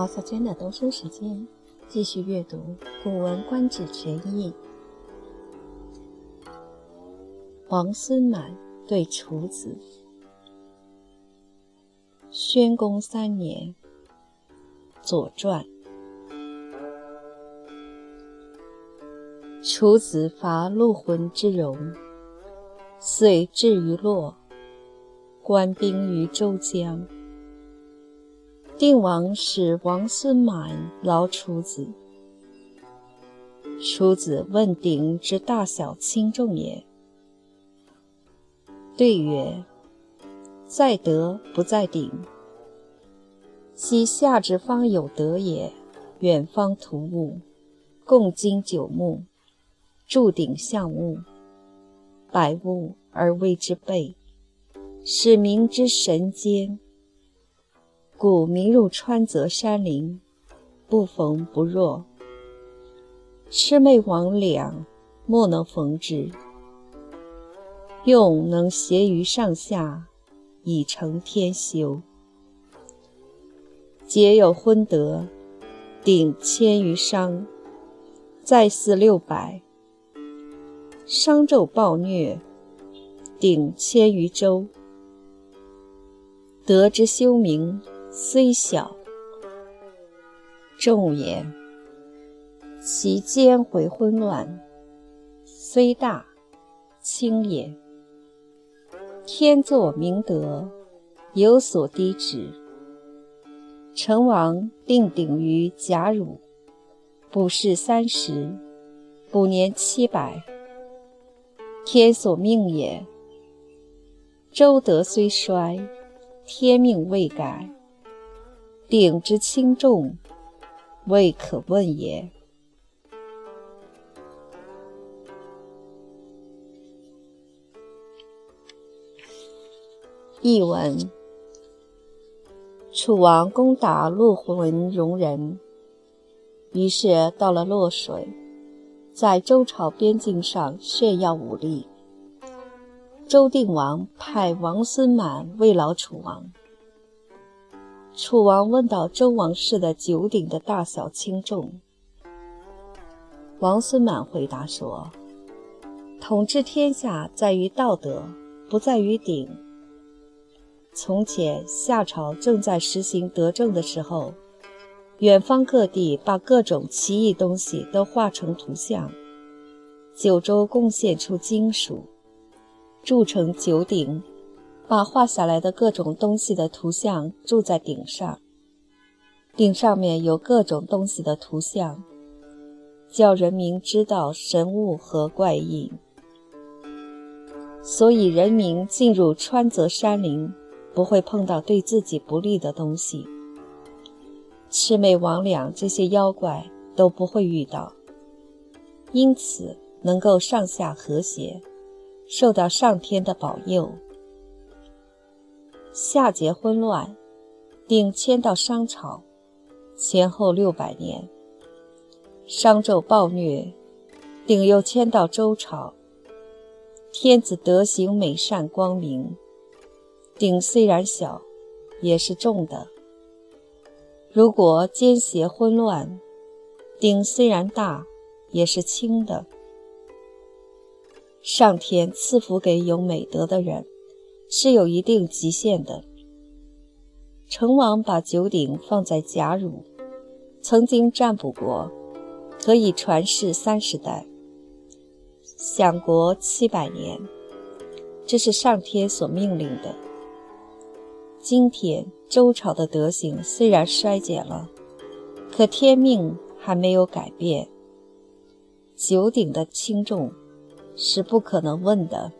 毛小娟的读书时间，继续阅读《古文观止全译》。王孙满对楚子。宣公三年，《左传》。楚子伐陆浑之戎，遂至于洛，官兵于周江。定王使王孙满劳楚子。楚子问鼎之大小轻重也。对曰：在德不在鼎。昔夏之方有德也，远方图物，共经九牧，铸鼎象物，百物而谓之备，使民之神坚。故民入川泽山林，不逢不若。魑魅魍魉，莫能逢之。用能协于上下，以成天修。皆有昏德，鼎千余商，在祀六百。商纣暴虐，鼎千余周。德之修明。虽小，重也；其间回昏乱，虽大，轻也。天作明德，有所低止。成王定鼎于贾汝，卜世三十，卜年七百。天所命也。周德虽衰，天命未改。鼎之轻重，未可问也。译文：楚王攻打陆浑戎人，于是到了洛水，在周朝边境上炫耀武力。周定王派王孙满慰劳楚王。楚王问到周王室的九鼎的大小轻重，王孙满回答说：“统治天下在于道德，不在于鼎。从前夏朝正在实行德政的时候，远方各地把各种奇异东西都画成图像，九州贡献出金属，铸成九鼎。”把画下来的各种东西的图像铸在顶上，顶上面有各种东西的图像，叫人民知道神物和怪异。所以人民进入川泽山林，不会碰到对自己不利的东西。魑魅魍魉这些妖怪都不会遇到，因此能够上下和谐，受到上天的保佑。夏桀昏乱，鼎迁到商朝，前后六百年。商纣暴虐，鼎又迁到周朝。天子德行美善光明，鼎虽然小，也是重的。如果奸邪昏乱，鼎虽然大，也是轻的。上天赐福给有美德的人。是有一定极限的。成王把九鼎放在贾汝，曾经占卜过，可以传世三十代，享国七百年，这是上天所命令的。今天周朝的德行虽然衰减了，可天命还没有改变。九鼎的轻重是不可能问的。